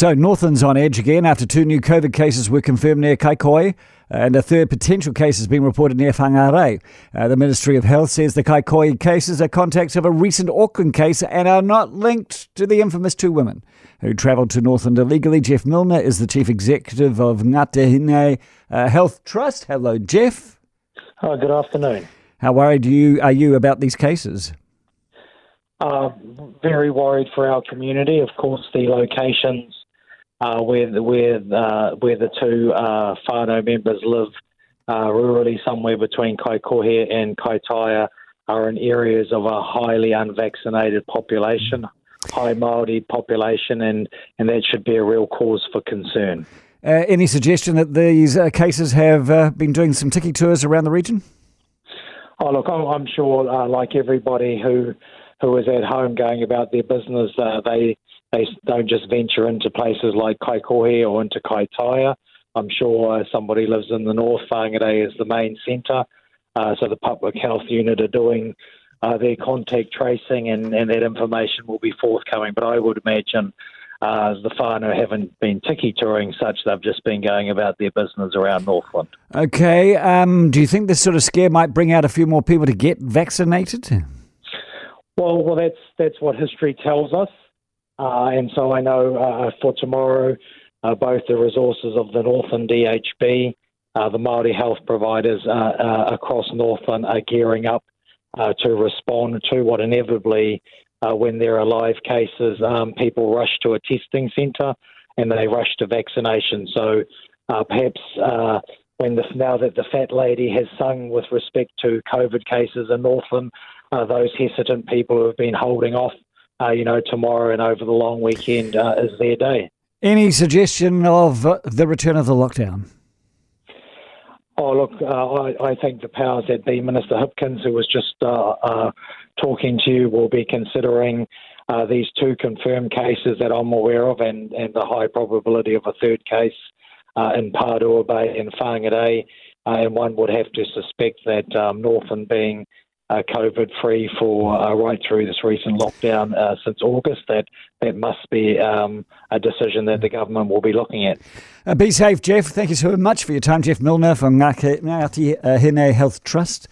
So, Northland's on edge again after two new COVID cases were confirmed near Kaikohe, and a third potential case has been reported near Whangarei. Uh, the Ministry of Health says the Kaikohe cases are contacts of a recent Auckland case and are not linked to the infamous two women who travelled to Northland illegally. Geoff Milner is the chief executive of Ngāti Hine uh, Health Trust. Hello, Jeff. Oh, good afternoon. How worried you, are you about these cases? Uh, very worried for our community. Of course, the locations uh, where the, where uh, where the two uh, whānau members live, uh, rurally somewhere between Kaikohe and Kaitaia, are in areas of a highly unvaccinated population, high Maori population, and and that should be a real cause for concern. Uh, any suggestion that these uh, cases have uh, been doing some tiki tours around the region? Oh, look, I'm, I'm sure, uh, like everybody who who is at home going about their business, uh, they they don't just venture into places like Kaikohe or into Kaitaia. I'm sure uh, somebody lives in the north. Whangarei is the main centre, uh, so the public health unit are doing uh, their contact tracing, and, and that information will be forthcoming. But I would imagine uh, the whānau haven't been tiki touring such; they've just been going about their business around Northland. Okay. Um, do you think this sort of scare might bring out a few more people to get vaccinated? Well, well, that's that's what history tells us, and so I know uh, for tomorrow, uh, both the resources of the Northland DHB, uh, the Maori health providers uh, uh, across Northland are gearing up to respond to what inevitably, when there are live cases, um, people rush to a testing centre and they rush to vaccination. So perhaps. when the, now that the fat lady has sung with respect to COVID cases in Northland, uh, those hesitant people who have been holding off, uh, you know, tomorrow and over the long weekend uh, is their day. Any suggestion of uh, the return of the lockdown? Oh, look, uh, I, I, think the powers that be, Minister Hipkins, who was just uh, talking to you, will be considering these two confirmed cases that I'm aware of and, and the high probability of a third case in Parua Bay and Whangarei. and one would have to suspect that um, Northland being uh, COVID free for uh, right through this recent lockdown uh, since August. That that must be um, a decision that the government will be looking at. Uh, be safe, Jeff. Thank you so much for your time, Geoff Milner from Ngāti Hine Health Trust.